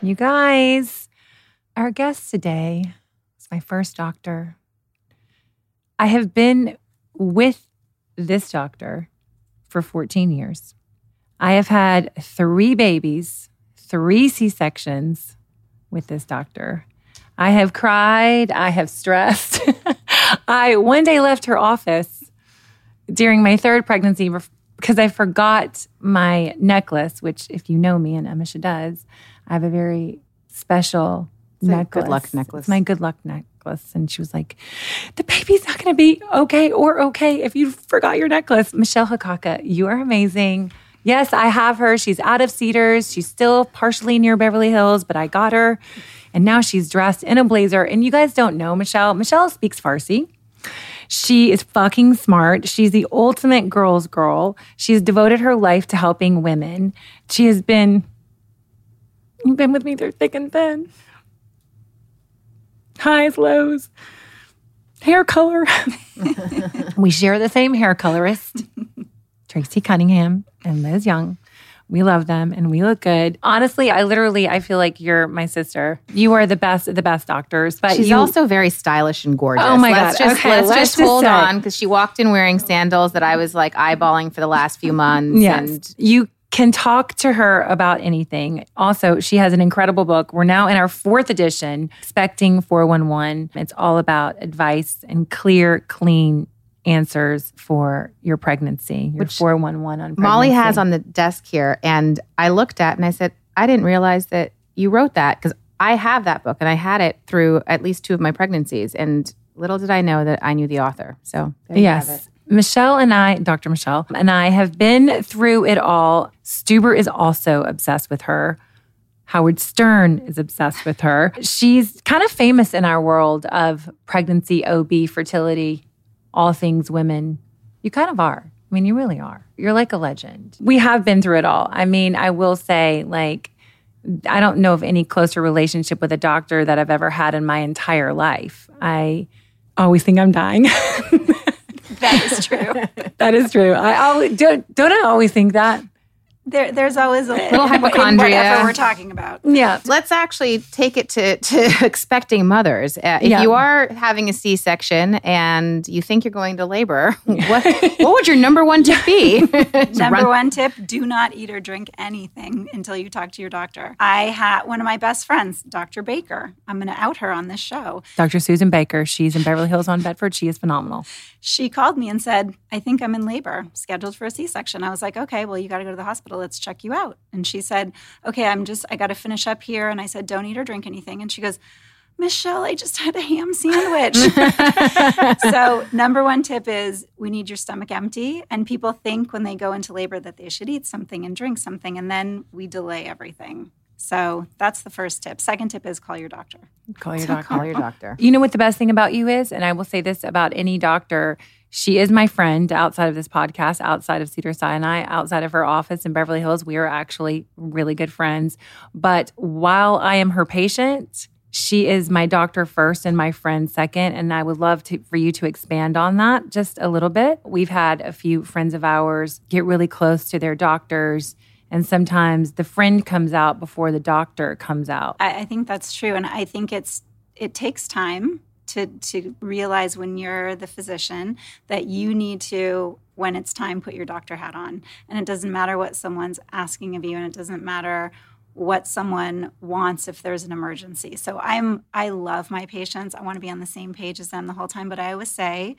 You guys, our guest today is my first doctor. I have been with this doctor for 14 years. I have had three babies, three C sections with this doctor. I have cried. I have stressed. I one day left her office during my third pregnancy because I forgot my necklace, which, if you know me, and Emisha does, I have a very special it's necklace. Good luck necklace. It's my good luck necklace. And she was like, The baby's not going to be okay or okay if you forgot your necklace. Michele Hakakha, you are amazing. Yes, I have her. She's out of Cedars. She's still partially near Beverly Hills, but I got her. And now she's dressed in a blazer. And you guys don't know Michele. Michele speaks Farsi. She is fucking smart. She's the ultimate girl's girl. She's devoted her life to helping women. She has been been with me through thick and thin. Highs, lows, hair color. we share the same hair colorist, Tracy Cunningham and Liz Young. We love them and we look good. Honestly, I literally I feel like you're my sister. You are the best the best doctors. But she's you, also very stylish and gorgeous. Oh my let's god! Just, okay, let's, let's just hold on because she walked in wearing sandals that I was like eyeballing for the last few months. Yes, and you can talk to her about anything. Also, she has an incredible book. We're now in our fourth edition, Expecting 411. It's all about advice and clear, clean answers for your pregnancy, your Which 411 on pregnancy. Molly has on the desk here. And I looked at and I said, I didn't realize that you wrote that because I have that book and I had it through at least two of my pregnancies. And little did I know that I knew the author. So yes. Michele and I, Dr. Michele, and I have been through it all. Stuber is also obsessed with her. Howard Stern is obsessed with her. She's kind of famous in our world of pregnancy, OB, fertility, all things women. You kind of are. I mean, you really are. You're like a legend. We have been through it all. I mean, I will say, like, I don't know of any closer relationship with a doctor that I've ever had in my entire life. I always think I'm dying. that is true. that is true. I always don't, don't I always think that? There, there's always a little hypochondria. whatever we're talking about. Yeah. Let's actually take it to, to expecting mothers. Uh, if Yeah. you are having a C section and you think you're going to labor, what, what would your number one tip be? Number one tip do not eat or drink anything until you talk to your doctor. I had one of my best friends, Dr. Baker. I'm going to out her on this show. Dr. Susan Baker. She's in Beverly Hills on Bedford. She is phenomenal. She called me and said, I think I'm in labor, scheduled for a C section. I was like, okay, well, you got to go to the hospital. Let's check you out. And she said, okay, I'm just, I got to finish up here. And I said, don't eat or drink anything. And she goes, Michele, I just had a ham sandwich. so, number one tip is we need your stomach empty. And people think when they go into labor that they should eat something and drink something, and then we delay everything. So, that's the first tip. Second tip is call your doctor. Call your So doctor. call your doctor. You know what the best thing about you is? And I will say this about any doctor She is my friend outside of this podcast, outside of Cedar Sinai, outside of her office in Beverly Hills. We are actually really good friends. But while I am her patient, she is my doctor first and my friend second. And I would love to, for you to expand on that just a little bit. We've had a few friends of ours get really close to their doctors. And sometimes the friend comes out before the doctor comes out. I, I think that's true. And I think it's, it takes time to, to realize when you're the physician that you need to when it's time put your doctor hat on and it doesn't matter what someone's asking of you and it doesn't matter what someone wants if there's an emergency. So I'm I love my patients. I want to be on the same page as them the whole time, but I always say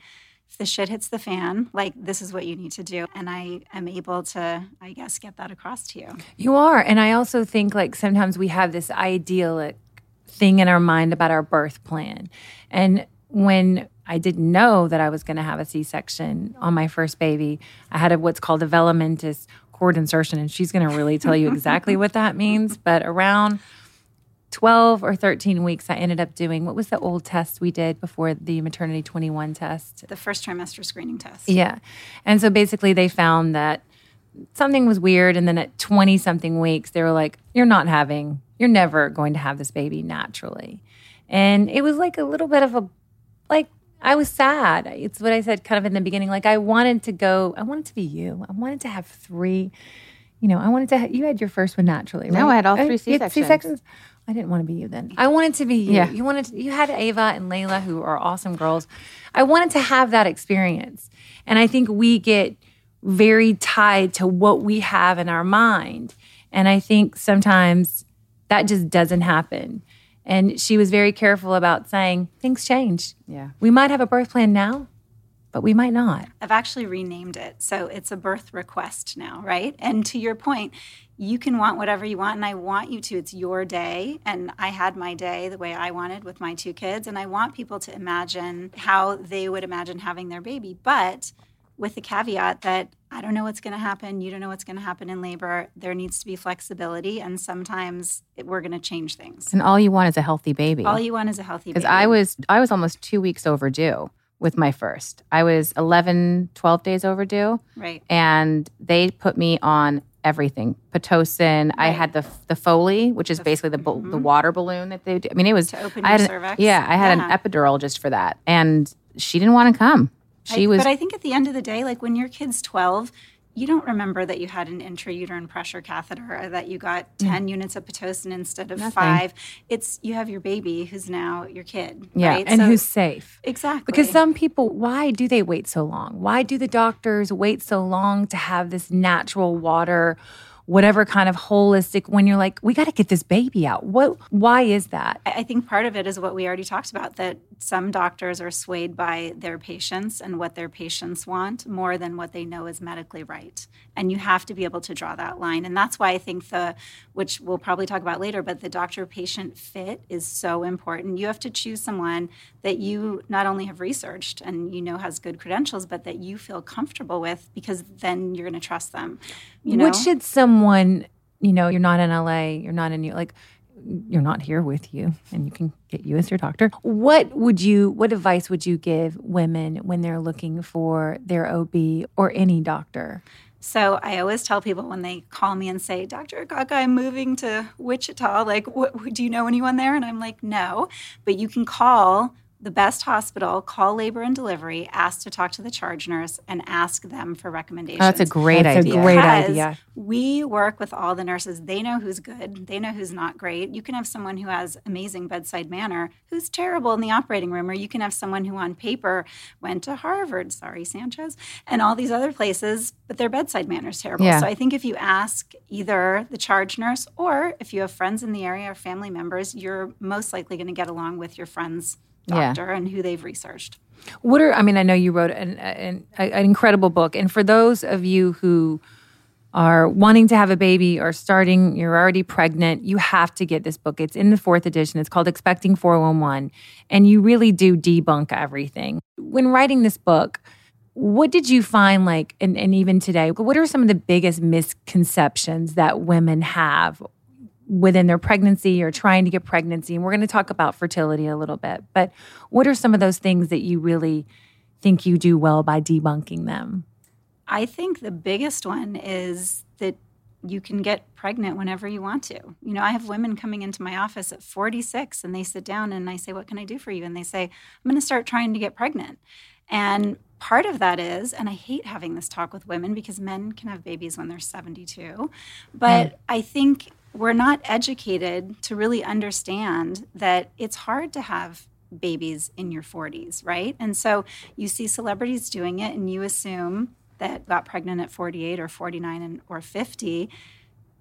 if the shit hits the fan, like this is what you need to do. And I am able to, I guess, get that across to you. You are. And I also think like sometimes we have this idyllic thing in our mind about our birth plan. And when I didn't know that I was going to have a C section on my first baby, I had a, what's called velamentous cord insertion, and she's going to really tell you exactly what that means. But around 12 or 13 weeks, I ended up doing what was the old test we did before the MaterniT 21 test? The first trimester screening test. Yeah. And so basically, they found that something was weird. And then at 20 something weeks, they were like, You're not having, you're never going to have this baby naturally. And it was like a little bit of a, like, I was sad. It's what I said kind of in the beginning. Like I wanted to go, I wanted to be you. I wanted to have three, you know, I wanted to, have, you had your first one naturally, right? No, I had all uh, three C-sections. C-sections. I didn't want to be you then. I wanted to be you. Yeah. You wanted to, you had Ava and Layla who are awesome girls. I wanted to have that experience. And I think we get very tied to what we have in our mind. And I think sometimes that just doesn't happen. And she was very careful about saying things change. Yeah. We might have a birth plan now, but we might not. I've actually renamed it. So it's a birth request now, right? And to your point, you can want whatever you want, and I want you to. It's your day. And I had my day the way I wanted with my two kids. And I want people to imagine how they would imagine having their baby. But with the caveat that I don't know what's going to happen. You don't know what's going to happen in labor. There needs to be flexibility, and sometimes it, we're going to change things. And all you want is a healthy baby. All you want is a healthy baby. Because I was I was almost two weeks overdue with my first. I was 11, 12 days overdue. Right. And they put me on everything pitocin right. i had the the foley which is the, basically the mm-hmm. the water balloon that they do i mean it was to open I your cervix yeah i had yeah. an epidural just for that and she didn't want to come she I, was. But I think at the end of the day, like when your kid's 12, you don't remember that you had an intrauterine pressure catheter or that you got mm. 10 mm. units of Pitocin instead of Nothing. five. It's you have your baby who's now your kid. Yeah. Right? And so, who's safe. Exactly. Because some people, why do they wait so long? Why do the doctors wait so long to have this natural water? Whatever kind of holistic when you're like we got to get this baby out. What why is that? I think part of it is what we already talked about that some doctors are swayed by their patients and what their patients want more than what they know is medically right. And you have to be able to draw that line. And that's why i think the which we'll probably talk about later but the doctor patient fit is so important. You have to choose someone that you not only have researched and you know has good credentials but that you feel comfortable with because then you're going to trust them you know what should someone you know you're not in la you're not in like you're not here with you and you can get you as your doctor what would you what advice would you give women when they're looking for their ob or any doctor so I always tell people when they call me and say, Dr. Hakakha, I'm moving to Wichita. Like, what, do you know anyone there? And I'm like, no. But you can call the best hospital, call labor and delivery, ask to talk to the charge nurse, and ask them for recommendations. Oh, that's a great that's idea. A great idea. We work with all the nurses. They know who's good. They know who's not great. You can have someone who has amazing bedside manner who's terrible in the operating room, or you can have someone who on paper went to Harvard, sorry, Sanchez, and all these other places, but their bedside manner is terrible. Yeah. So I think if you ask either the charge nurse or if you have friends in the area or family members, you're most likely going to get along with your friends doctor yeah. and who they've researched. What are I mean? I know you wrote an, an, an incredible book, and for those of you who are wanting to have a baby or starting, you're already pregnant, you have to get this book. It's in the fourth edition. It's called Expecting 411. And you really do debunk everything. When writing this book, what did you find like, and, and even today, what are some of the biggest misconceptions that women have within their pregnancy or trying to get pregnancy. And we're going to talk about fertility a little bit. But what are some of those things that you really think you do well by debunking them? I think the biggest one is that you can get pregnant whenever you want to. You know, I have women coming into my office at 46 and they sit down and I say, What can I do for you? And they say, I'm going to start trying to get pregnant. And part of that is, and I hate having this talk with women because men can have babies when they're 72, but mm. I think we're not educated to really understand that it's hard to have babies in your 40s, right? And so you see celebrities doing it and you assume that got pregnant at 48 or 49 and, or 50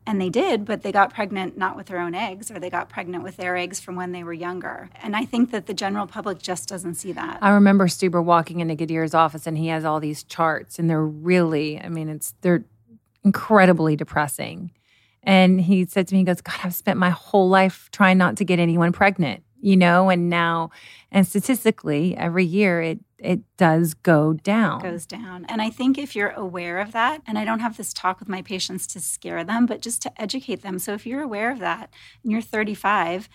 and they did but they got pregnant not with their own eggs or they got pregnant with their eggs from when they were younger. And i think that the general public just doesn't see that. I remember stuber walking into Ghadir's office and he has all these charts and they're really i mean it's they're incredibly depressing and he said to me he goes god i've spent my whole life trying not to get anyone pregnant you know and now and statistically every year it it does go down. It goes down. And I think if you're aware of that, and I don't have this talk with my patients to scare them, but just to educate them. So if you're aware of that and you're 35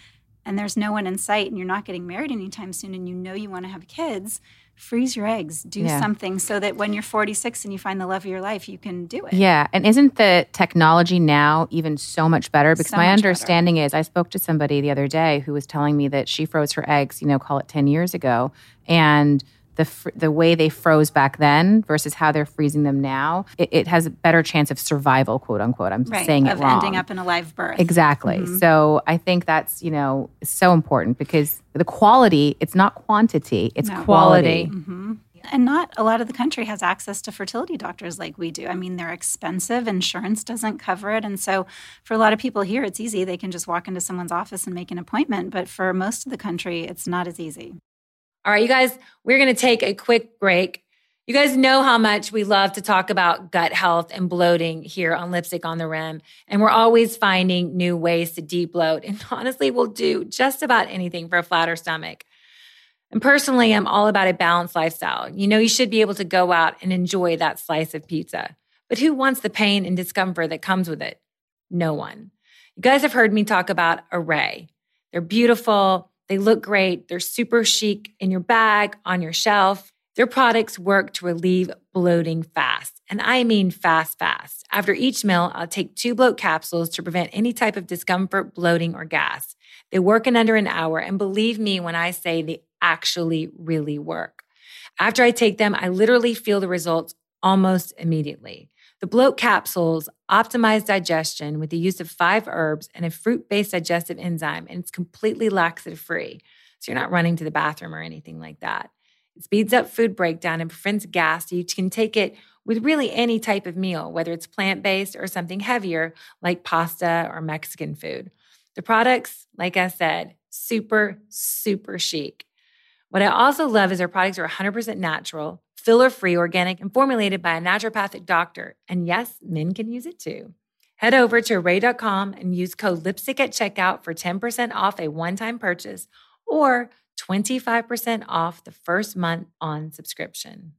and there's no one in sight and you're not getting married anytime soon and you know you want to have kids, freeze your eggs, do yeah. something so that when you're 46 and you find the love of your life, you can do it. Yeah. And isn't the technology now even so much better? Because so my understanding better. is I spoke to somebody the other day who was telling me that she froze her eggs, you know, call it 10 years ago. And the fr- the way they froze back then versus how they're freezing them now, it, it has a better chance of survival, quote unquote. I'm right, saying of it wrong. ending up in a live birth. Exactly. Mm-hmm. So I think that's you know so important because the quality, it's not quantity, it's no. quality. Mm-hmm. And not a lot of the country has access to fertility doctors like we do. I mean, they're expensive. Insurance doesn't cover it. And so, for a lot of people here, it's easy. They can just walk into someone's office and make an appointment. But for most of the country, it's not as easy. All right, you guys, we're going to take a quick break. You guys know how much we love to talk about gut health and bloating here on Lipstick on the Rim. And we're always finding new ways to debloat. And honestly, we'll do just about anything for a flatter stomach. And personally, I'm all about a balanced lifestyle. You know, you should be able to go out and enjoy that slice of pizza. But who wants the pain and discomfort that comes with it? No one. You guys have heard me talk about Arrae. They're beautiful they look great. They're super chic in your bag, on your shelf. Their products work to relieve bloating fast. And I mean fast, fast. After each meal, I'll take two bloat capsules to prevent any type of discomfort, bloating, or gas. They work in under an hour. And believe me when I say they actually really work. After I take them, I literally feel the results almost immediately. The bloat capsules optimize digestion with the use of five herbs and a fruit based digestive enzyme, and it's completely laxative free. So you're not running to the bathroom or anything like that. It speeds up food breakdown and prevents gas. So you can take it with really any type of meal, whether it's plant based or something heavier like pasta or Mexican food. The products, like I said, super, super chic. What I also love is our products are 100% natural, filler free, organic, and formulated by a naturopathic doctor. And yes, men can use it too. Head over to arrae.com and use code lipstick at checkout for 10% off a one time purchase or 25% off the first month on subscription.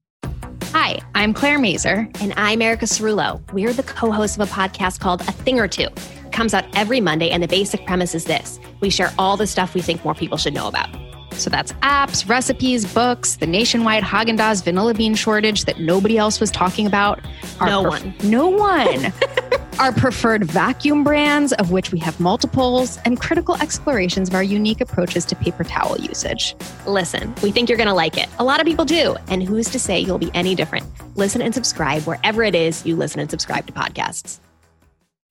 Hi, I'm Claire Mazur. And I'm Erica Cerullo. We're the co hosts of a podcast called A Thing or Two. It comes out every Monday, and the basic premise is this we share all the stuff we think more people should know about. So that's apps, recipes, books, the nationwide Haagen-Dazs vanilla bean shortage that nobody else was talking about. no pref- one. No one. our preferred vacuum brands, of which we have multiples, and critical explorations of our unique approaches to paper towel usage. Listen, we think you're going to like it. A lot of people do. And who's to say you'll be any different? Listen and subscribe wherever it is you listen and subscribe to podcasts.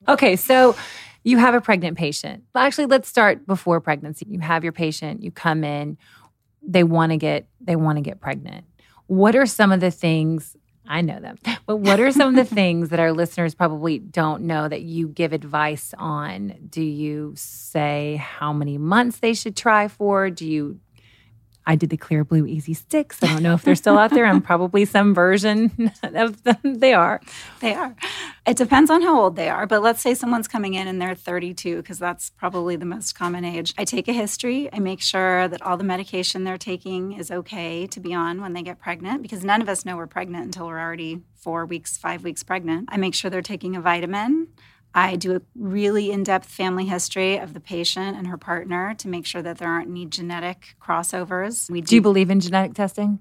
Okay, so you have a pregnant patient. Well, actually, let's start before pregnancy. You have your patient, you come in, they want to get they want to get pregnant. What are some of the things I know them. But what are some of the things that our listeners probably don't know that you give advice on? Do you say how many months they should try for? Do you I did the clear blue easy sticks. I don't know if they're still out there. I'm probably some version of them. They are. They are. It depends on how old they are. But let's say someone's coming in and they're 32, because that's probably the most common age. I take a history. I make sure that all the medication they're taking is okay to be on when they get pregnant, because none of us know we're pregnant until we're already four weeks, five weeks pregnant. I make sure they're taking a vitamin. I do a really in depth family history of the patient and her partner to make sure that there aren't any genetic crossovers. We do, do you believe in genetic testing?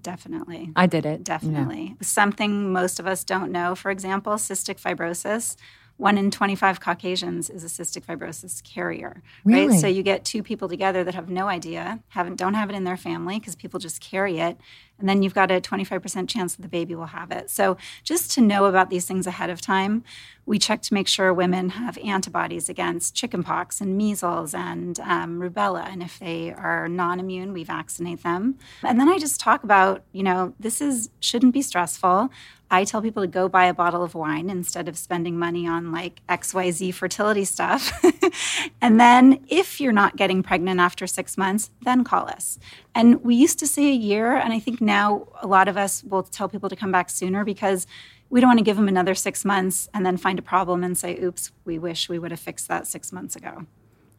Definitely. I did it. Definitely. Something most of us don't know, for example, cystic fibrosis. One in 25 Caucasians is a cystic fibrosis carrier, Really? right? So you get two people together that have no idea, haven't don't have it in their family because people just carry it, and then you've got a 25% chance that the baby will have it. So just to know about these things ahead of time, we check to make sure women have antibodies against chickenpox and measles and um, rubella, and if they are non-immune, we vaccinate them. And then I just talk about, you know, this is shouldn't be stressful. I tell people to go buy a bottle of wine instead of spending money on like XYZ fertility stuff. and then if you're not getting pregnant after six months, then call us. And we used to say a year, and I think now a lot of us will tell people to come back sooner because we don't want to give them another six months and then find a problem and say, oops, we wish we would have fixed that six months ago.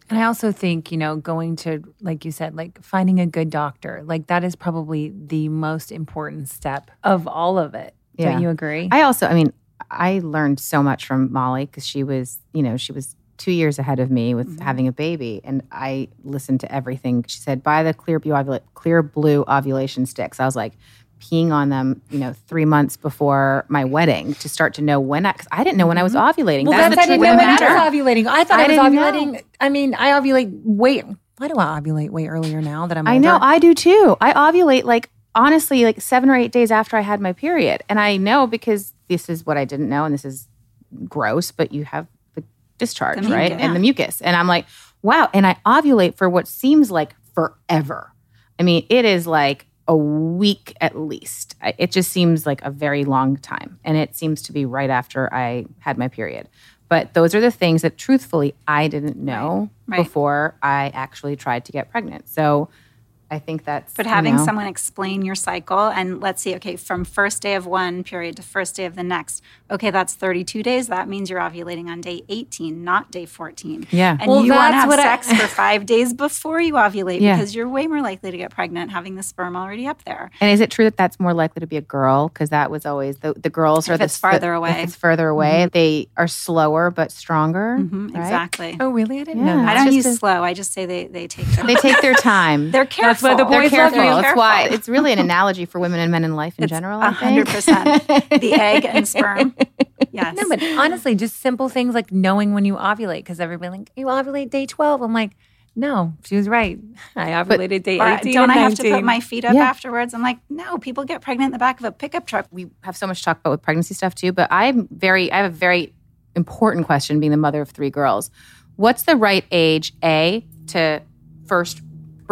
And I also think, you know, going to, like you said, like finding a good doctor, like that is probably the most important step of all of it. Yeah. Don't you agree? I also, I mean, I learned so much from Molly because she was, you know, she was two years ahead of me with Mm-hmm. having a baby, and I listened to everything she said. Buy the clear blue, ovula- clear blue ovulation sticks. I was like peeing on them, you know, three months before my wedding to start to know when I, because I didn't know when I was ovulating. Mm-hmm. well, That's that's, the I didn't know when I was ovulating. I thought I I, was didn't know. ovulating. I mean, I ovulate way. Why do I ovulate way earlier now that I'm I know. I do too. I ovulate like honestly like seven or eight days after I had my period. And I know because this is what I didn't know, and this is gross, but you have discharge, right? And the mucus. And I'm like, wow. And I ovulate for what seems like forever. I mean, it is like a week at least. It just seems like a very long time. And it seems to be right after I had my period. But those are the things that truthfully I didn't know Right, right. before I actually tried to get pregnant. So I think that's But you having know, someone explain your cycle and let's see, okay, from first day of one period to first day of the next, okay, that's 32 days. That means you're ovulating on day 18, not day 14. Yeah. And Well, you want to have what I- sex for five days before you ovulate Yeah. because you're way more likely to get pregnant having the sperm already up there. And is it true that that's more likely to be a girl? Because that was always the the girls are If the it's farther the- away. If it's further away, they are slower but stronger. Mhm, right? Exactly. oh, really? I didn't Yeah. know I don't just use a- slow. I just say they, they take their They take their time. They're careful. That's why the They're boys love careful. you. That's why it's really an analogy for women and men in life in It's general. I a hundred percent. The egg and sperm. Yes. No, but honestly, just simple things like knowing when you ovulate, because everybody like you ovulate day twelve. I'm like, no, she was right. I ovulated day Or eighteen. don't and I have to put my feet up Yeah. afterwards? I'm like, no, people get pregnant in the back of a pickup truck. we have so much to talk about with pregnancy stuff too, but I'm very I have a very important question being the mother of three girls. What's the right age, A, to first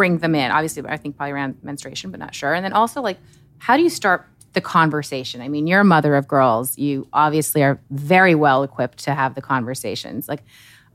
bring them in? Obviously, I think probably around menstruation, but not sure. And then also like how do you start the conversation? I mean, you're a mother of girls. You obviously are very well equipped to have the conversations. Like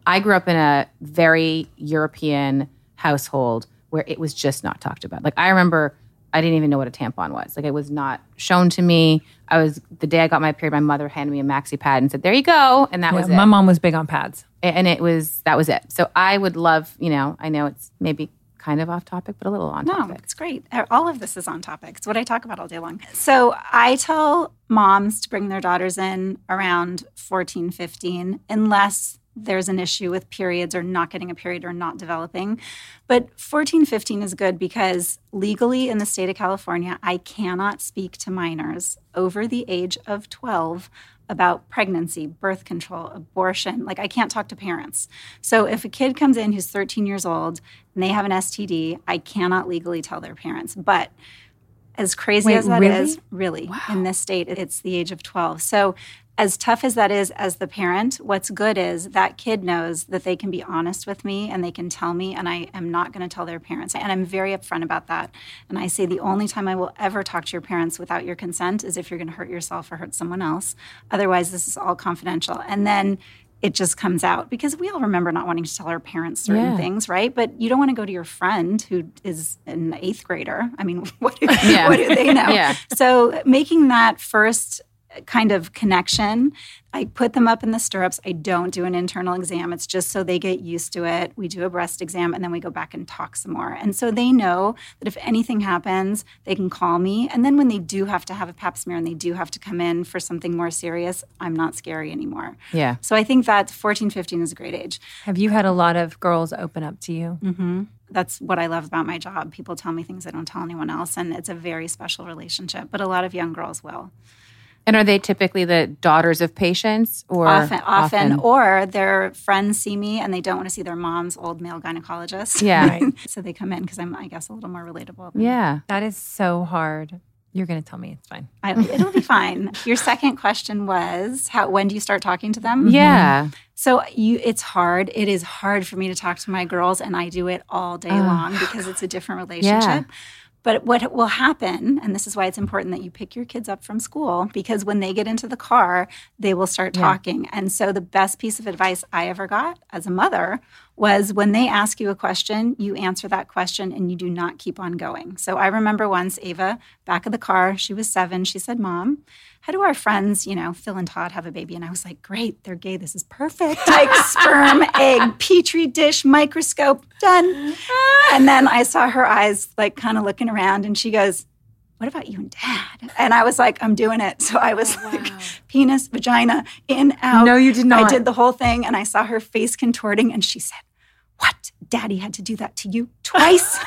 I grew up in a very European household where it was just not talked about. Like I remember I didn't even know what a tampon was. Like it was not shown to me. I was the day I got my period, my mother handed me a maxi pad and said, "There you go," and that Yeah, was it. my mom was big on pads. and it was that was it. So I would love, you know, I know it's maybe kind of off topic, but a little on No, topic. it's great. All of this is on topic. It's what I talk about all day long. So I tell moms to bring their daughters in around 14, 15, unless there's an issue with periods or not getting a period or not developing. But 14, 15 is good because legally in the state of California, I cannot speak to minors over the age of 12 about pregnancy, birth control, abortion. Like, I can't talk to parents. So, if a kid comes in who's 13 years old and they have an STD, I cannot legally tell their parents. But as crazy Wait, as that is, really? really, in this state, it's the age of 12. So, as tough as that is as the parent, what's good is that kid knows that they can be honest with me and they can tell me, and I am not going to tell their parents. And I'm very upfront about that. And I say the only time I will ever talk to your parents without your consent is if you're going to hurt yourself or hurt someone else. Otherwise, this is all confidential. And then it just comes out because we all remember not wanting to tell our parents certain Yeah. things, right? But you don't want to go to your friend who is an eighth grader. I mean, what do, Yeah. what do they know? Yeah. So making that first kind of connection, I put them up in the stirrups. I don't do an internal exam. It's just so they get used to it. We do a breast exam and then we go back and talk some more. And so they know that if anything happens, they can call me. And then when they do have to have a pap smear and they do have to come in for something more serious, I'm not scary anymore. Yeah. So I think that 14, 15 is a great age. Have you had a lot of girls open up to you? Mm-hmm. that's what I love about my job. People tell me things I don't tell anyone else, and it's a very special relationship. But a lot of young girls will. And are they typically the daughters of patients or often, often, or their friends see me and they don't want to see their mom's old male gynecologist. Yeah. Right. so they come in because I'm, I guess, a little more relatable. Yeah. That is so hard. You're going to tell me it's fine. I, it'll be fine. Your second question was how when do you start talking to them? Yeah. Mm-hmm. So you it's hard. It is hard for me to talk to my girls and I do it all day uh, long because it's a different relationship. Yeah. But what will happen, and this is why it's important that you pick your kids up from school, because when they get into the car, they will start talking. Yeah. And so the best piece of advice I ever got as a mother was when they ask you a question, you answer that question and you do not keep on going. So I remember once Ava, back of the car, she was seven, she said, Mom, how do our friends, you know, Phil and Todd have a baby? And I was like, great, they're gay. This is perfect. Like sperm, egg, petri dish, microscope, done. And then I saw her eyes like kind of looking around and she goes, what about you and dad? And I was like, I'm doing it. So I was oh, like, penis, vagina, in, out. No, you did not. I did the whole thing and I saw her face contorting and she said, What? Daddy had to do that to you twice?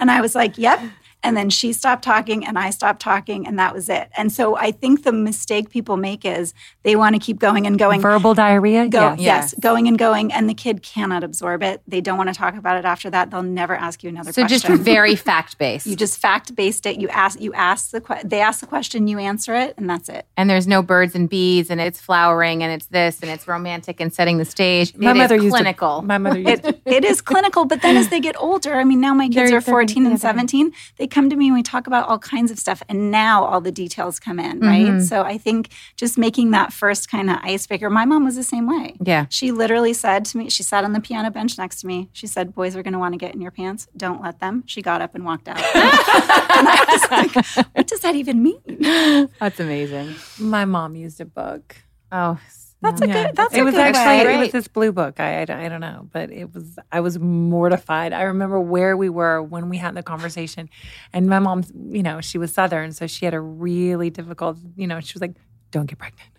and I was like, Yep. And then she stopped talking and I stopped talking and that was it. And so I think the mistake people make is they want to keep going and going. Verbal diarrhea? Go, yes. yes. going and going. And the kid cannot absorb it. They don't want to talk about it after that. They'll never ask you another so question. So just very fact based. you just fact based it. You ask, you ask the, que- they ask the question, you answer it, and that's it. And there's no birds and bees and it's flowering and it's this and it's romantic and setting the stage. My it mother is used clinical. To, my mother used it, it is clinical, but then as they get older, I mean, now my kids are 14 and 17, they come to me and we talk about all kinds of stuff and now all the details come in right? Mm-hmm. so i think just making that first kind of icebreaker my mom was the same way. Yeah. She literally said to me she sat on the piano bench next to me. She said boys are going to want to get in your pants. Don't let them. She got up and walked out. And i was like what does that even mean? That's amazing. My mom used a book. Oh that's a yeah. good. That's a good, it was actually way. it was this blue book. I, I I don't know, but it was I was mortified. I remember where we were when we had the conversation, and my mom, you know, she was Southern, so she had a really difficult. You know, she was like, "Don't get pregnant,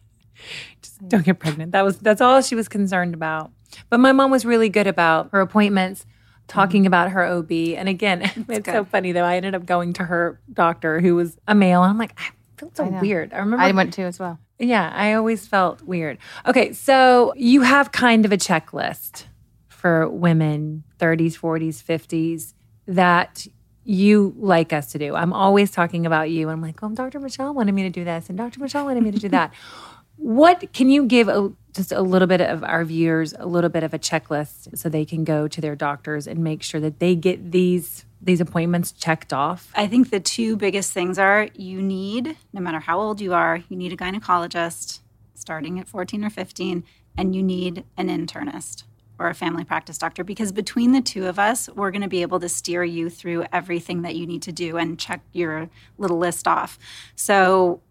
just don't get pregnant." That was that's all she was concerned about. But my mom was really good about her appointments talking mm-hmm. about her OB. And again, it's good. so funny though. I ended up going to her doctor who was a male. And I'm like, I feel so I weird. I remember I went to as well. Yeah, I always felt weird. Okay, so you have kind of a checklist for women, 30s, 40s, 50s, that you like us to do. I'm always talking about you. And I'm like, oh, Dr. Michele wanted me to do this, and Dr. Michele wanted me to do that. what can you give a, just a little bit of our viewers a little bit of a checklist so they can go to their doctors and make sure that they get these these appointments checked off? I think the two biggest things are you need, no matter how old you are, you need a gynecologist starting at 14 or 15, and you need an internist or a family practice doctor because between the two of us, we're going to be able to steer you through everything that you need to do and check your little list off. So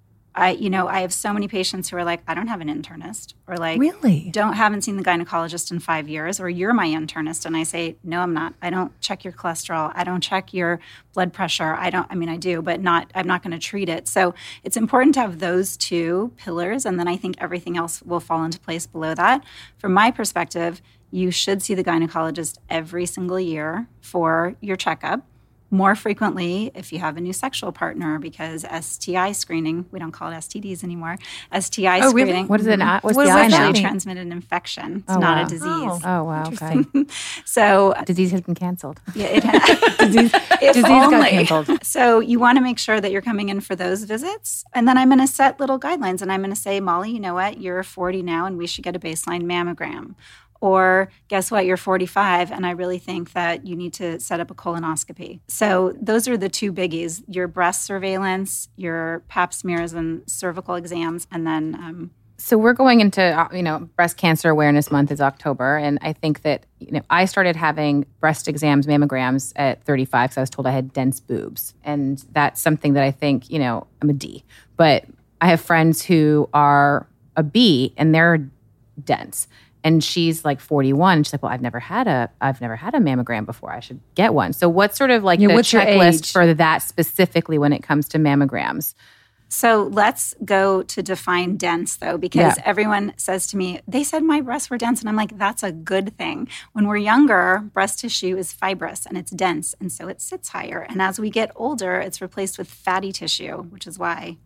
I, you know, I have so many patients who are like, I don't have an internist, or like, really, don't haven't seen the gynecologist in five years, or you're my internist, and I say, no, I'm not. I don't check your cholesterol. I don't check your blood pressure. I don't. I mean, I do, but not. I'm not going to treat it. So it's important to have those two pillars, and then I think everything else will fall into place below that. From my perspective, you should see the gynecologist every single year for your checkup more frequently if you have a new sexual partner because STI screening, we don't call it STDs anymore. STI oh, screening. Really? What is it? Mm-hmm. What's what the sexually transmitted infection. It's oh, not wow. a disease. Oh, oh wow. Okay. so disease has been canceled. Yeah, it has. disease, disease got canceled. So you want to make sure that you're coming in for those visits. And then I'm going to set little guidelines and I'm going to say, Molly, you know what? You're 40 now and we should get a baseline mammogram or guess what, you're 45, and I really think that you need to set up a colonoscopy. So, those are the two biggies your breast surveillance, your pap smears and cervical exams, and then. Um, so we're going into uh, you know breast cancer awareness month is october and i think that you know i started having breast exams mammograms at 35 because i was told i had dense boobs and that's something that i think you know i'm a d but i have friends who are a b and they're dense and she's like 41 she's like well i've never had a i've never had a mammogram before i should get one so what's sort of like yeah, the checklist for that specifically when it comes to mammograms So let's go to define dense though, because Yeah. everyone says to me, they said my breasts were dense. And I'm like, that's a good thing. When we're younger, breast tissue is fibrous and it's dense. And so it sits higher. And as we get older, it's replaced with fatty tissue, which is why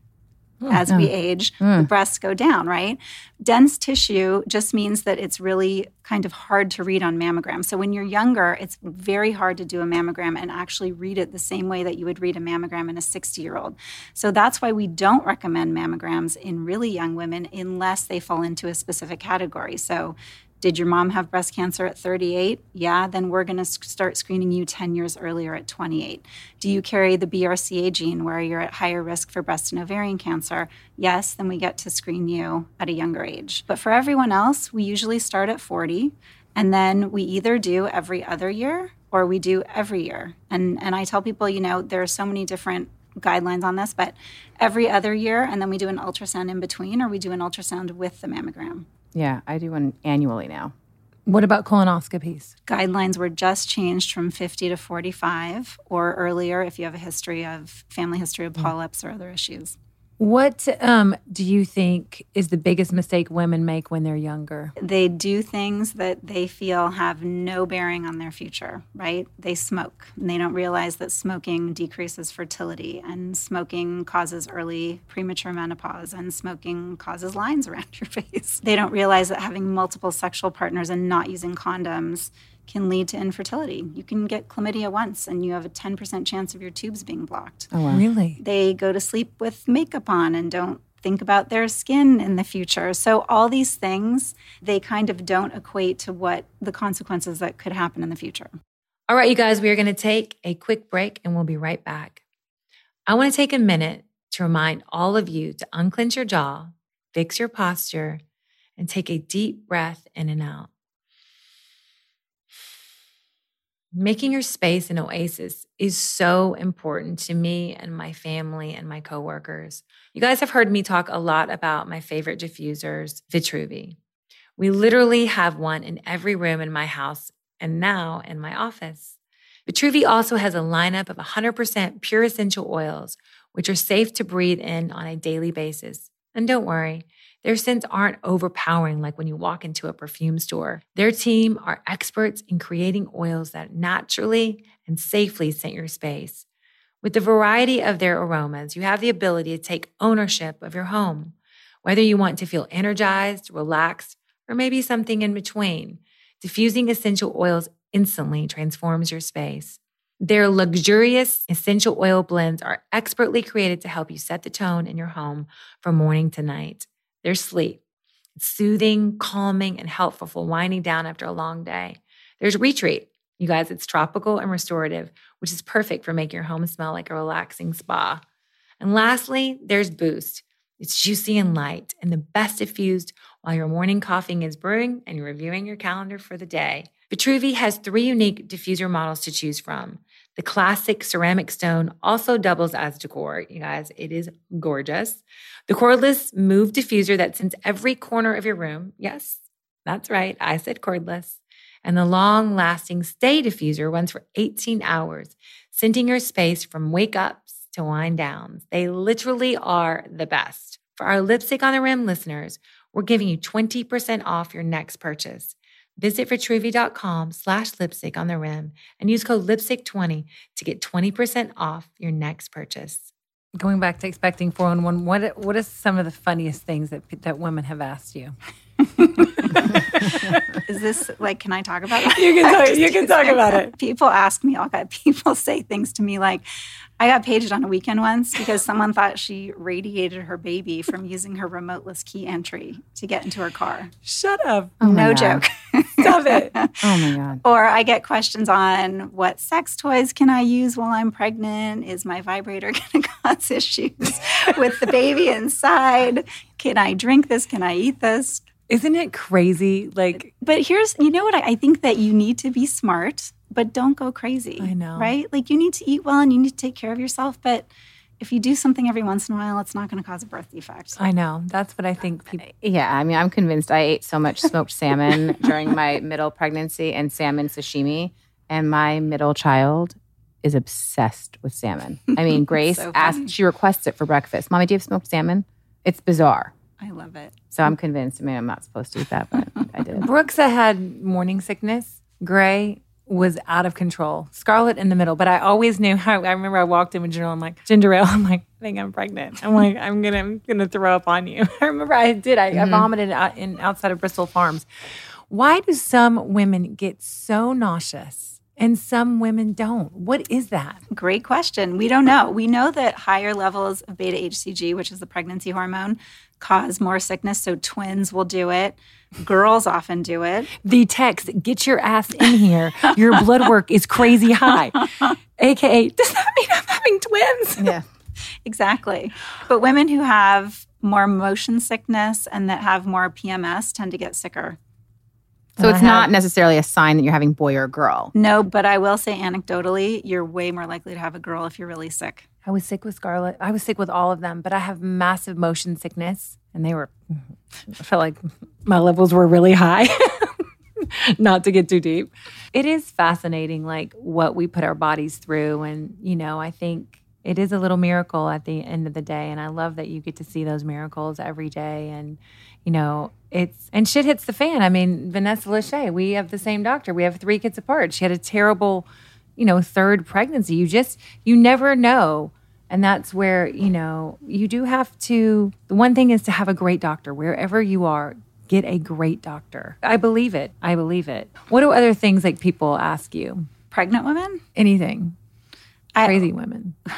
Mm, as we mm, age, mm. the breasts go down, right? Dense tissue just means that it's really kind of hard to read on mammogram. So when you're younger, it's very hard to do a mammogram and actually read it the same way that you would read a mammogram in a 60 year old. So that's why we don't recommend mammograms in really young women unless they fall into a specific category. So did your mom have breast cancer at 38? Yeah, then we're going to start screening you 10 years earlier at 28. Do you carry the BRCA gene where you're at higher risk for breast and ovarian cancer? Yes, then we get to screen you at a younger age. But for everyone else, we usually start at 40 and then we either do every other year or we do every year. And and I tell people, you know, there are so many different guidelines on this, but every other year and then we do an ultrasound in between or we do an ultrasound with the mammogram. Yeah, I do one annually now. What about colonoscopies? guidelines were just changed from 50 to 45 or earlier if you have a history of family history of hmm. polyps or other issues. What um, do you think is the biggest mistake women make when they're younger? They do things that they feel have no bearing on their future, right? They smoke and they don't realize that smoking decreases fertility and smoking causes early premature menopause and smoking causes lines around your face. They don't realize that having multiple sexual partners and not using condoms can lead to infertility. You can get chlamydia once and you have a 10% chance of your tubes being blocked. Oh, Really? They go to sleep with makeup on and don't think about their skin in the future. So all these things, they kind of don't equate to what the consequences that could happen in the future. All right, you guys, we are going to take a quick break and we'll be right back. I want to take a minute to remind all of you to unclench your jaw, fix your posture, and take a deep breath in and out. Making your space an oasis is so important to me and my family and my coworkers. You guys have heard me talk a lot about my favorite diffusers, Vitruvi. We literally have one in every room in my house and now in my office. Vitruvi also has a lineup of 100% pure essential oils, which are safe to breathe in on a daily basis. And don't worry, their scents aren't overpowering like when you walk into a perfume store. Their team are experts in creating oils that naturally and safely scent your space. With the variety of their aromas, you have the ability to take ownership of your home. Whether you want to feel energized, relaxed, or maybe something in between, diffusing essential oils instantly transforms your space. Their luxurious essential oil blends are expertly created to help you set the tone in your home from morning to night. Their sleep. It's soothing, calming, and helpful for winding down after a long day. There's Retreat. You guys, it's tropical and restorative, which is perfect for making your home smell like a relaxing spa. And lastly, there's Boost. It's juicy and light and the best diffused while your morning coffee is brewing and you're reviewing your calendar for the day. Vitruvi has three unique diffuser models to choose from. The classic ceramic stone also doubles as decor. You guys, it is gorgeous. The cordless move diffuser that scents every corner of your room. Yes, that's right. I said cordless. And the long lasting stay diffuser runs for 18 hours, scenting your space from wake ups to wind downs. They literally are the best. For our lipstick on the rim listeners, we're giving you 20% off your next purchase. Visit vitruvi.com slash lipstick on the rim and use code lipstick20 to get 20% off your next purchase. Going back to expecting 411, what what is some of the funniest things that that women have asked you? Is this like, can I talk about it? You can talk- you can talk about it. People ask me, all kind people say things to me like, I got paged on a weekend once because someone thought she radiated her baby from using her remoteless key entry to get into her car. Shut up. Oh no joke. Stop it. Oh my God. Or I get questions on what sex toys can I use while I'm pregnant? Is my vibrator going to cause issues with the baby inside? Can I drink this? Can I eat this? Isn't it crazy? Like, But here's, you know what? I, I think that you need to be smart, but don't go crazy. I know. Right? Like you need to eat well and you need to take care of yourself. But if you do something every once in a while, it's not going to cause a birth defect. I know. That's what I think people. Uh, yeah, I mean, I'm convinced I ate so much smoked salmon during my middle pregnancy and salmon sashimi, and my middle child is obsessed with salmon. I mean, Grace So asked, she requests it for breakfast. Mommy, do you have smoked salmon? It's bizarre. I love it. So I'm convinced. I mean, I'm not supposed to eat that, but I did. Brooks I had morning sickness. Grey was out of control. Scarlett in the middle. But I always knew how. I remember I walked in with Ginger. I'm like, Ginger Ale. I'm like, I think I'm pregnant. I'm like, I'm gonna, I'm gonna throw up on you. I remember I did. I, I mm-hmm. vomited out in outside of Bristol Farms. Why do some women get so nauseous and some women don't? What is that? Great question. We don't know. We know that higher levels of beta HCG, which is the pregnancy hormone, cause more sickness. So twins will do it. Girls often do it. The text, get your ass in here. Your blood work is crazy high. AKA, does that mean I'm having twins? Yeah. Exactly. But women who have more motion sickness and that have more PMS tend to get sicker. So it's I not necessarily a sign that you're having boy or girl. No, but I will say anecdotally, you're way more likely to have a girl if you're really sick. I was sick with Scarlett. I was sick with all of them, but I have massive motion sickness, and they were. I felt like my levels were really high. Not to get too deep. It is fascinating, like what we put our bodies through, and you know, I think it is a little miracle at the end of the day, and I love that you get to see those miracles every day, and you know, it's and shit hits the fan. I mean, Vanessa Lachey, we have the same doctor. We have three kids apart. She had a terrible you know, third pregnancy. You just, you never know. And that's where, you know, you do have to, the one thing is to have a great doctor wherever you are. Get a great doctor. I believe it. I believe it. What do other things like people ask you? Pregnant women? Anything. I- Crazy women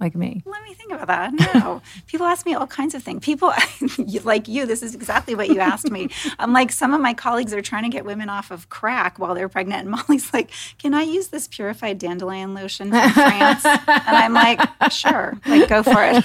like me. Let me think about that. No, people ask me all kinds of things. People like you, this is exactly what you asked me. I'm like, some of my colleagues are trying to get women off of crack while they're pregnant. And Molly's like, can I use this purified dandelion lotion from France? and I'm like, sure, like go for it.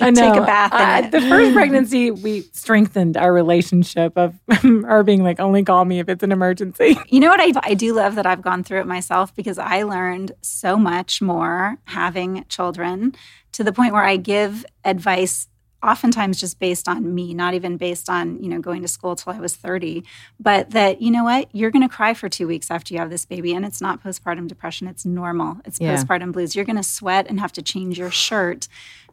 I know. Take a bath in I- it. the first pregnancy, we strengthened our relationship of her being like, only call me if it's an emergency. You know what? I, I do love that I've gone through it myself because I learned so much more having children to the point where I give advice oftentimes just based on me not even based on you know going to school till i was 30 but that you know what you're going to cry for two weeks after you have this baby and it's not postpartum depression it's normal it's Yeah. postpartum blues you're going to sweat and have to change your shirt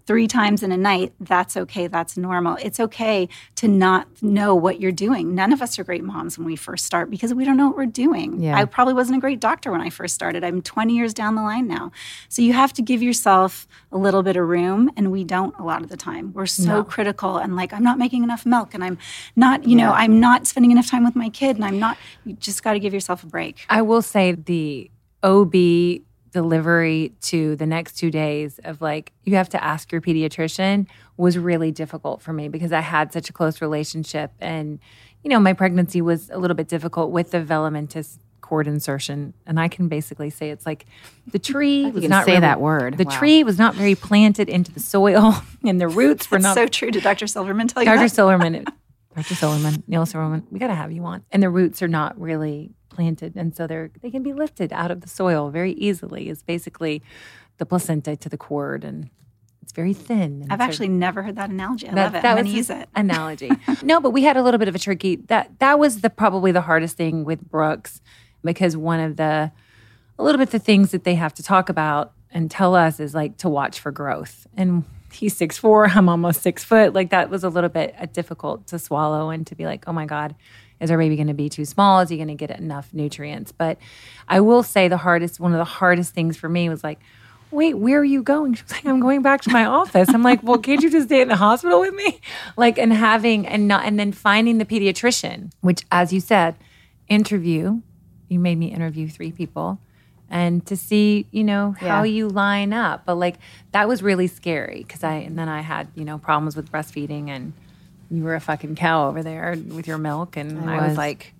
three times in a night, that's okay. That's normal. It's okay to not know what you're doing. None of us are great moms when we first start because we don't know what we're doing. Yeah. I probably wasn't a great doctor when I first started. I'm 20 years down the line now. So you have to give yourself a little bit of room, and we don't a lot of the time. We're so critical and like, I'm not making enough milk, and I'm not, you know, I'm not spending enough time with my kid, and I'm not, you just got to give yourself a break. I will say the OB delivery to the next two days of like, you have to ask your pediatrician was really difficult for me because I had such a close relationship. And, you know, my pregnancy was a little bit difficult with the velamentous cord insertion. And I can basically say it's like the tree was not say really- that word. The Wow. tree was not very planted into the soil and the roots were not so true. Did Dr. Silverman tell you Dr. Silverman, Dr. Silverman, Neil Silverman, we got to have you on. And the roots are not really planted, and so they're they can be lifted out of the soil very easily. Is basically the placenta to the cord, and it's very thin. and I've actually never heard that analogy. I that, love it. that I'm was going to use it. Analogy. no, but we had a little bit of a tricky that that was the probably the hardest thing with Brooks because one of the a little bit the things that they have to talk about and tell us is like to watch for growth. And he's six four, I'm almost six foot. Like that was a little bit uh, difficult to swallow and to be like, oh my God, is our baby going to be too small? Is he going to get enough nutrients? But I will say the hardest, one of the hardest things for me was like, wait, where are you going? She was like, I'm going back to my office. I'm like, well, can't you just stay in the hospital with me? Like, and having, and not, and then finding the pediatrician, which, as you said, interview, you made me interview three people and to see, you know, how Yeah. you line up. But like, that was really scary because I, and then I had, you know, problems with breastfeeding and you were a fucking cow over there with your milk. And I I was was. like,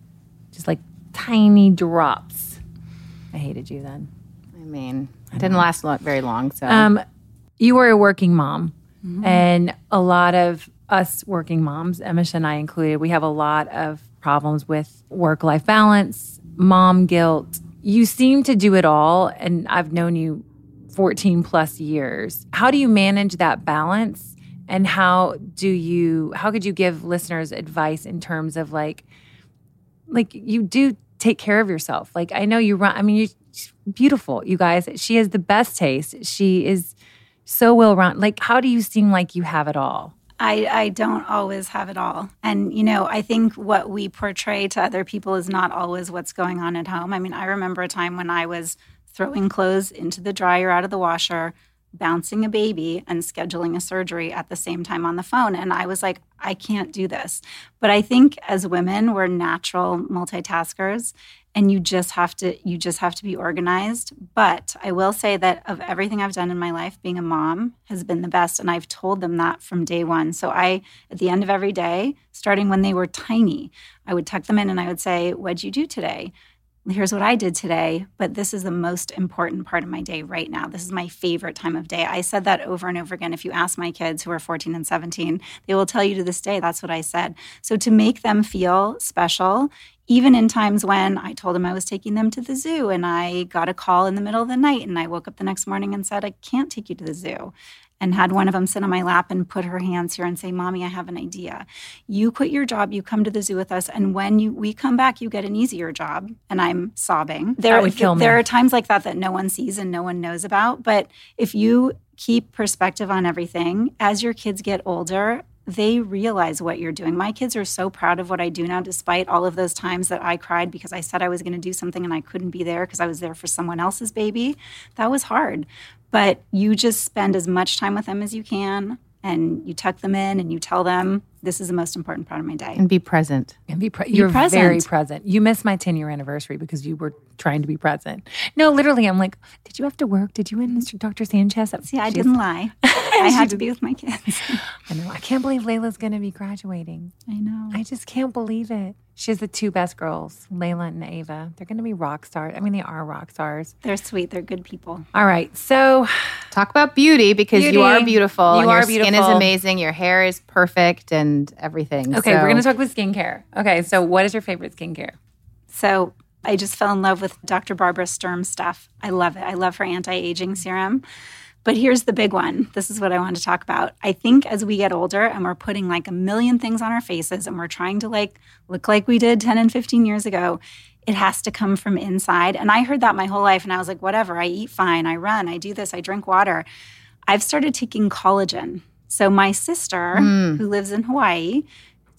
just like tiny drops. I hated you then. I mean, it didn't last lo- very long. So Um, you were a working mom, and a lot of us working moms, Emish and I included, we have a lot of problems with work life balance, mom guilt. You seem to do it all, and I've known you 14 plus years. How do you manage that balance? And how do you, how could you give listeners advice in terms of like, like you do take care of yourself. Like I know you run. I mean, you're beautiful, you guys. She has the best taste. She is so well run Like, how do you seem like you have it all? I, I don't always have it all. And, you know, I think what we portray to other people is not always what's going on at home. I mean, I remember a time when I was throwing clothes into the dryer out of the washer, bouncing a baby, and scheduling a surgery at the same time on the phone. And I was like, I can't do this. But I think as women, we're natural multitaskers and you just have to you just have to be organized but i will say that of everything i've done in my life being a mom has been the best and i've told them that from day one so i at the end of every day starting when they were tiny i would tuck them in and i would say what'd you do today here's what I did today, but this is the most important part of my day right now. This is my favorite time of day. I said that over and over again. If you ask my kids who are 14 and 17, they will tell you to this day that's what I said. So to make them feel special, even in times when I told them I was taking them to the zoo and I got a call in the middle of the night and I woke up the next morning and said, I can't take you to the zoo and had one of them sit on my lap and put her hands here and say, "Mommy, I have an idea. You quit your job, you come to the zoo with us, and when you we come back, you get an easier job." And I'm sobbing. There, that would kill me. there are times like that that no one sees and no one knows about. But if you keep perspective on everything as your kids get older, they realize what you're doing. My kids are so proud of what I do now, despite all of those times that I cried because I said I was going to do something and I couldn't be there because I was there for someone else's baby. That was hard. But you just spend as much time with them as you can and you tuck them in and you tell them this is the most important part of my day. And be present. And be, pre- you're present. very present. you missed my 10 year anniversary because you were trying to be present. No literally i'm like did you have to work? Did you and mr dr sanchez see i didn't lie. I had to be with my kids. I know. I can't believe layla's going to be graduating. I know. I just can't believe it she has the two best girls, Layla and Ava. They're going to be rock stars. I mean, they are rock stars. They're sweet. They're good people. All right. So, talk about beauty because beauty. you are beautiful. You are your beautiful. skin is amazing. Your hair is perfect and everything. Okay. So. We're going to talk about skincare. Okay. So, what is your favorite skincare? So, I just fell in love with Dr. Barbara Sturm stuff. I love it. I love her anti aging serum. But here's the big one. This is what I want to talk about. I think as we get older and we're putting like a million things on our faces and we're trying to like look like we did 10 and 15 years ago, it has to come from inside. And I heard that my whole life and I was like, whatever, I eat fine, I run, I do this, I drink water. I've started taking collagen. So my sister, mm. who lives in Hawaii,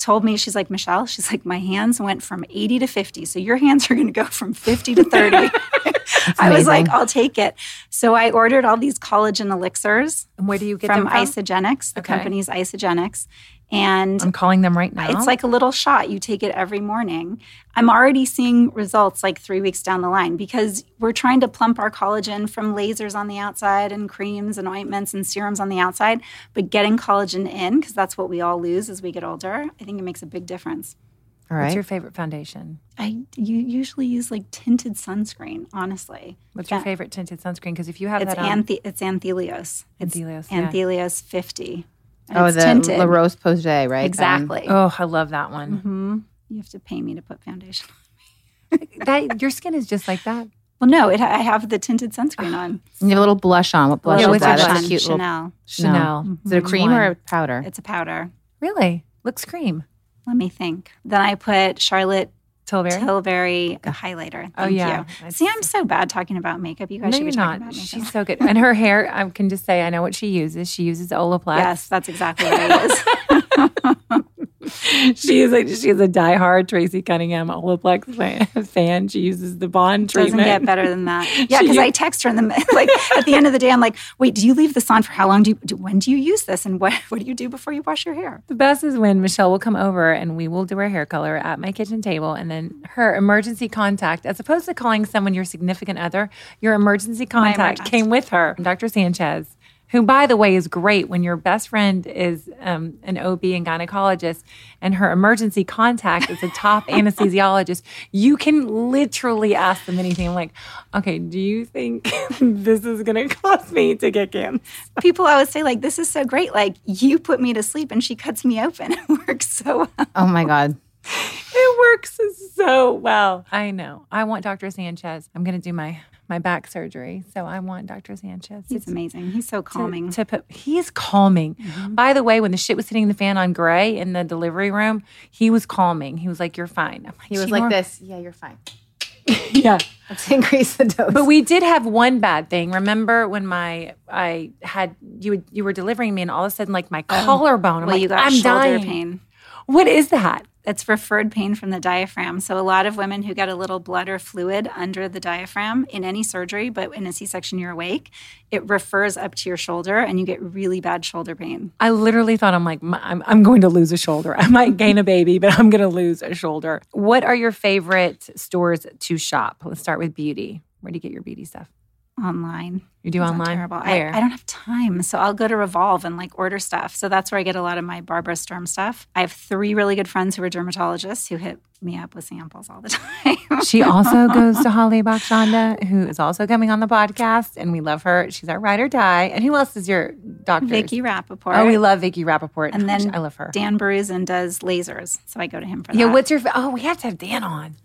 told me, she's like, Michele, she's like, my hands went from 80 to 50. So your hands are going to go from 50 to 30. I was like, I'll take it. So I ordered all these collagen elixirs. And where do you get from them from? Isagenix, the Okay. company's Isagenix. And I'm calling them right now. it's like a little shot. You take it every morning. I'm already seeing results like three weeks down the line because we're trying to plump our collagen from lasers on the outside and creams and ointments and serums on the outside. But getting collagen in, because that's what we all lose as we get older, I think it makes a big difference. All right. What's your favorite foundation? I you usually use like tinted sunscreen, honestly. What's your favorite tinted sunscreen? Because if you have It's that on, anthe- it's Anthelios. It's Anthelios, yeah. Anthelios 50. And oh, it's the tinted. La Roche-Posay, right? Um, Exactly. oh, I love that one. hmm You have to pay me to put foundation. that your skin is just like that. Well, no, it, I have the tinted sunscreen on. And you have a little blush on. What blush Yeah, is that? your That's a cute little. Chanel. Chanel. Is it a cream one? or a powder? It's a powder. Really looks cream. Let me think. Then I put Charlotte Tilbury. Tilbury highlighter. Oh, yeah. you. See, I'm so bad talking about makeup. You guys no, should you're be talking not. about makeup. She's so good. And her hair, I can just say, I know what she uses. She uses Olaplex. yes, that's exactly what it is. she is like she is a diehard Tracy Cunningham Olaplex fan- fan. She uses the Bond treatment. Doesn't get better than that. Yeah, because I text her in the like at the end of the day. I'm like, wait, do you leave this on for how long? Do you do, when do you use this? And what what do you do before you wash your hair? The best is when Michele will come over and we will do her hair color at my kitchen table. And then her emergency contact, as opposed to calling someone your significant other, your emergency contact came with her, Dr. Sanchez, who, by the way, is great when your best friend is um, an OB and gynecologist and her emergency contact is a top anesthesiologist. You can literally ask them anything. I'm like, okay, do you think this is going to cost me to get cancer? People always say like, this is so great. Like you put me to sleep and she cuts me open. It works so well. Oh my God. It works so well. I know. I want Dr. Sanchez. I'm going to do my my back surgery, so I want Dr. Sanchez. He's to- amazing. He's so calming. To, put, he's calming. Mm-hmm. By the way, when the shit was hitting the fan on Grey in the delivery room, he was calming. He was like, "You're fine." Like, He was like nor- this. Yeah, you're fine. yeah. Let's increase the dose. But we did have one bad thing. Remember when my I had you you were delivering me and all of a sudden like my oh. collarbone. I'm Oh. well, like, you got I'm shoulder dying. pain. What is that? It's referred pain from the diaphragm. So a lot of women who get a little blood or fluid under the diaphragm in any surgery, but in a C-section you're awake, it refers up to your shoulder and you get really bad shoulder pain. I literally thought I'm like I'm, I'm going to lose a shoulder. I might gain a baby, but I'm going to lose a shoulder. What are your favorite stores to shop? Let's start with beauty. Where do you get your beauty stuff? Online. You do It's online? Terrible. Where? I, I don't have time. So I'll go to Revolve and like order stuff. So that's where I get a lot of my Barbara Sturm stuff. I have three really good friends who are dermatologists who hit me up with samples all the time. She also goes to Holly Bakshanda, who is also coming on the podcast, and we love her. She's our ride or die. And who else is your doctor? Vicky Rappaport. Oh, we love Vicky Rappaport. And then I love her. Dan Behroozan does lasers. So I go to him for yeah, that. what's your? Oh, we have to have Dan on.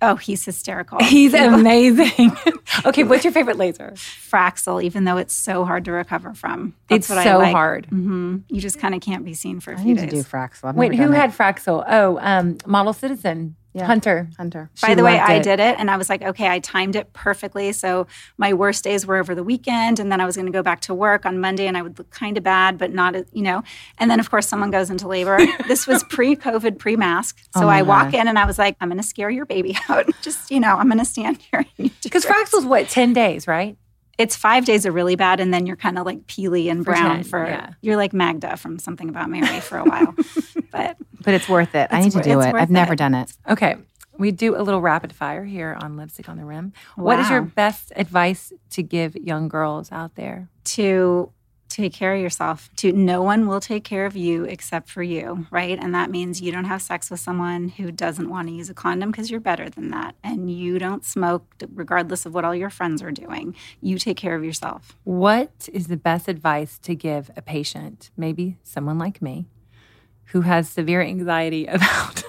Oh, he's hysterical. He's amazing. okay, what's your favorite laser? Fraxel, even though it's so hard to recover from. That's It's what so I like. hard. hmm You just kind of can't be seen for a I few need to days. do Fraxel. I've Wait, who had. Fraxel? Oh, um, Model Citizen. Yeah. Hunter. Hunter? By She the way, loved I it. did it and I was like, okay, I timed it perfectly. So my worst days were over the weekend. And then I was going to go back to work on Monday and I would look kind of bad, but not, as- you know. And then, of course, someone goes into labor. this was pre COVID, pre mask. So Oh my I walk God. in and I was like, I'm going to scare your baby out. Just, you know, I'm going to stand here. and you do Because this. Fraxel's what, 10 days, right? It's five days are really bad. And then you're kind of like peely and For brown 10, for, yeah. you're like Magda from Something About Mary for a while. but But it's worth it. I It's need to do it. I've never it. done it. Okay. We do a little rapid fire here on Lipstick on the Rim. What is your best advice to give young girls out there? to take care of yourself to no one will take care of you except for you right? And that means you don't have sex with someone who doesn't want to use a condom because you're better than that. And you don't smoke regardless of what all your friends are doing. You take care of yourself. What is the best advice to give a patient, maybe someone like me, who has severe anxiety about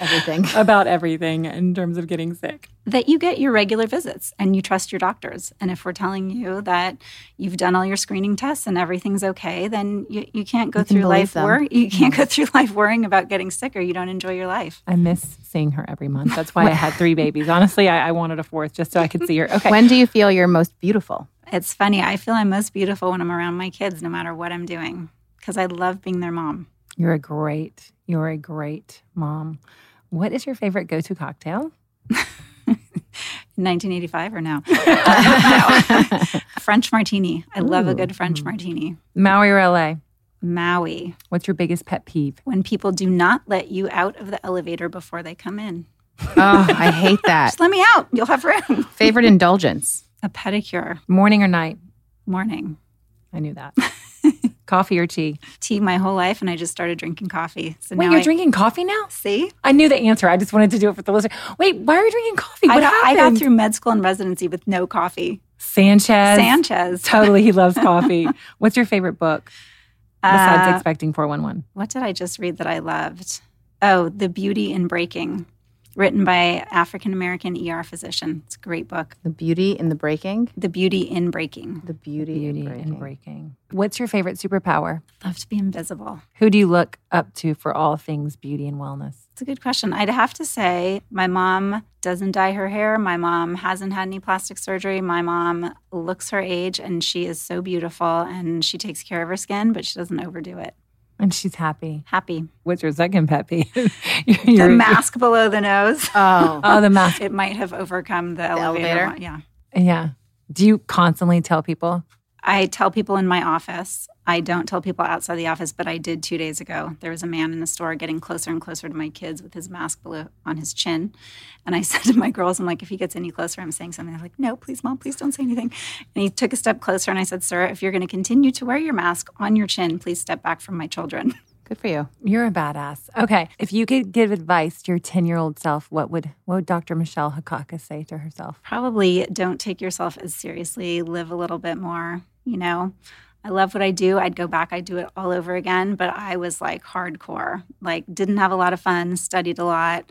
Everything. about everything in terms of getting sick? that you get your regular visits and you trust your doctors and if we're telling you that you've done all your screening tests and everything's okay then you, you can't go You through believe life them. wor- you can't go through life worrying about getting sick or you don't enjoy your life I miss seeing her every month. That's why I had three babies. Honestly, I, I wanted a fourth just so I could see her. Okay. When do you feel you're most beautiful? It's funny. I feel I'm most beautiful when I'm around my kids, no matter what I'm doing, because I love being their mom. You're a great, you're a great mom. What is your favorite go-to cocktail? 1985 or no? Uh. French martini. I love a good French martini. Maui or LA? Maui. What's your biggest pet peeve? When people do not let you out of the elevator before they come in. Oh, I hate that. Just let me out. You'll have room. Favorite indulgence? A pedicure. Morning or night? Morning. I knew that. Coffee or tea? Tea my whole life, and I just started drinking coffee. So Wait, now you're I- drinking coffee now? See, I knew the answer. I just wanted to do it for the listener. Wait, why are you drinking coffee? I What got, I happened? got through med school and residency with no coffee. Sanchez. Sanchez. Totally, he loves coffee. What's your favorite book besides Uh, Expecting 411? What did I just read that I loved? Oh, The Beauty in Breaking, written by African American ER physician. It's a great book. The beauty in the breaking. The Beauty in Breaking. The beauty, Beauty in breaking. and breaking. What's your favorite superpower? Love to be invisible. Who do you look up to for all things beauty and wellness? It's a good question. I'd have to say my mom doesn't dye her hair. My mom hasn't had any plastic surgery. My mom looks her age and she is so beautiful and she takes care of her skin, but she doesn't overdo it. And she's happy. Happy. What's your second pet peeve? The mask below the nose. Oh, Oh, the mask. It might have overcome the, elevator. elevator? Yeah. Yeah. Do you constantly tell people? I tell people in my office. I don't tell people outside the office, but I did two days ago. There was a man in the store getting closer and closer to my kids with his mask below on his chin. And I said to my girls, I'm like, if he gets any closer, I'm saying something. They're like, no, please, mom, please don't say anything. And he took a step closer and I said, sir, if you're going to continue to wear your mask on your chin, please step back from my children. good for you. You're a badass. Okay. If you could give advice to your 10 year old self, what would what would Dr. Michele Hakakha say to herself? Probably don't take yourself as seriously, live a little bit more, you know. I love what I do. I'd go back, I'd do it all over again, but I was like hardcore. Like didn't have a lot of fun, studied a lot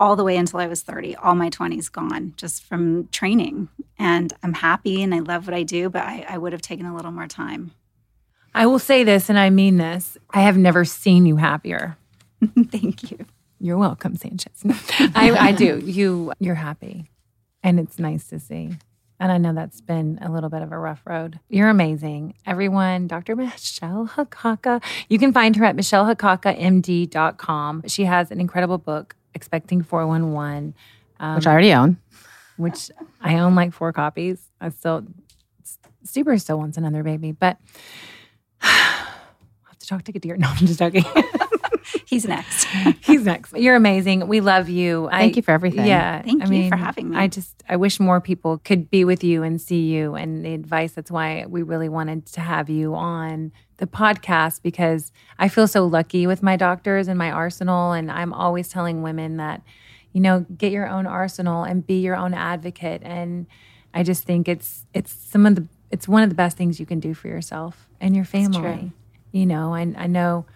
all the way until I was 30. All my 20s gone just from training. And I'm happy and I love what I do, but I, I would have taken a little more time. I will say this, and I mean this. I have never seen you happier. Thank you. You're welcome, Sanchez. I, I do. You you're happy. And it's nice to see. And I know that's been a little bit of a rough road. You're amazing. Everyone, Dr. Michele Hakakha. You can find her at michelehakakhamd.com. She has an incredible book, Expecting 411, um, which I already own. which I own like four copies. I still, Stuber still wants another baby, but I have to talk to Ghadir. No, I'm just joking. He's next. He's next. You're amazing. We love you. Thank you for everything. Yeah. Thank I you mean, for having me. I just, I wish more people could be with you and see you and the advice. That's why we really wanted to have you on the podcast because I feel so lucky with my doctors and my arsenal. And I'm always telling women that, you know, get your own arsenal and be your own advocate. And I just think it's, it's some of the, it's one of the best things you can do for yourself and your family. You know, and I know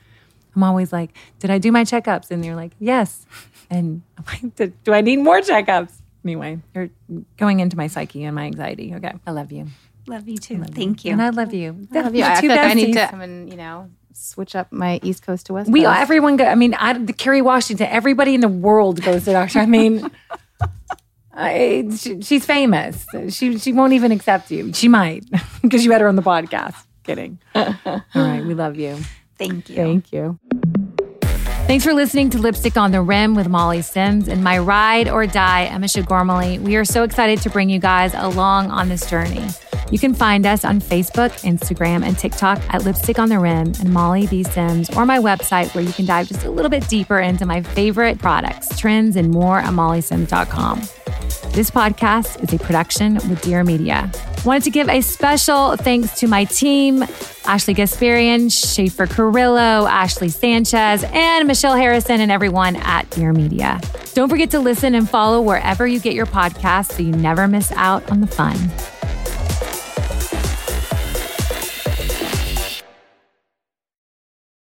I'm always like, did I do my checkups? And you're like, yes. And I'm like, "Do- I need more checkups? Anyway, you're going into my psyche and my anxiety. Okay. I love you. Love you too. Thank you. And I love you. I love you. I feel like I need to come and, you know, switch up my East Coast to West We Coast. We everyone go. I mean, I, the Kerry Washington. Everybody in the world goes to doctor. I mean, I, she, she's famous. She she won't even accept you. She might because you had her on the podcast. Kidding. All right, we love you. Thank you. Thank you. Thanks for listening to Lipstick on the Rim with Molly Sims and my ride or die, Emisha Gormley. We are so excited to bring you guys along on this journey. You can find us on Facebook, Instagram, and TikTok at Lipstick on the Rim and Molly B. Sims, or my website where you can dive just a little bit deeper into my favorite products, trends, and more at mollysims.com. This podcast is a production with Dear Media. Wanted to give a special thanks to my team Ashley Gasparian, Schaefer Carrillo, Ashley Sanchez, and Michelle Harrison, and everyone at Dear Media. Don't forget to listen and follow wherever you get your podcasts so you never miss out on the fun.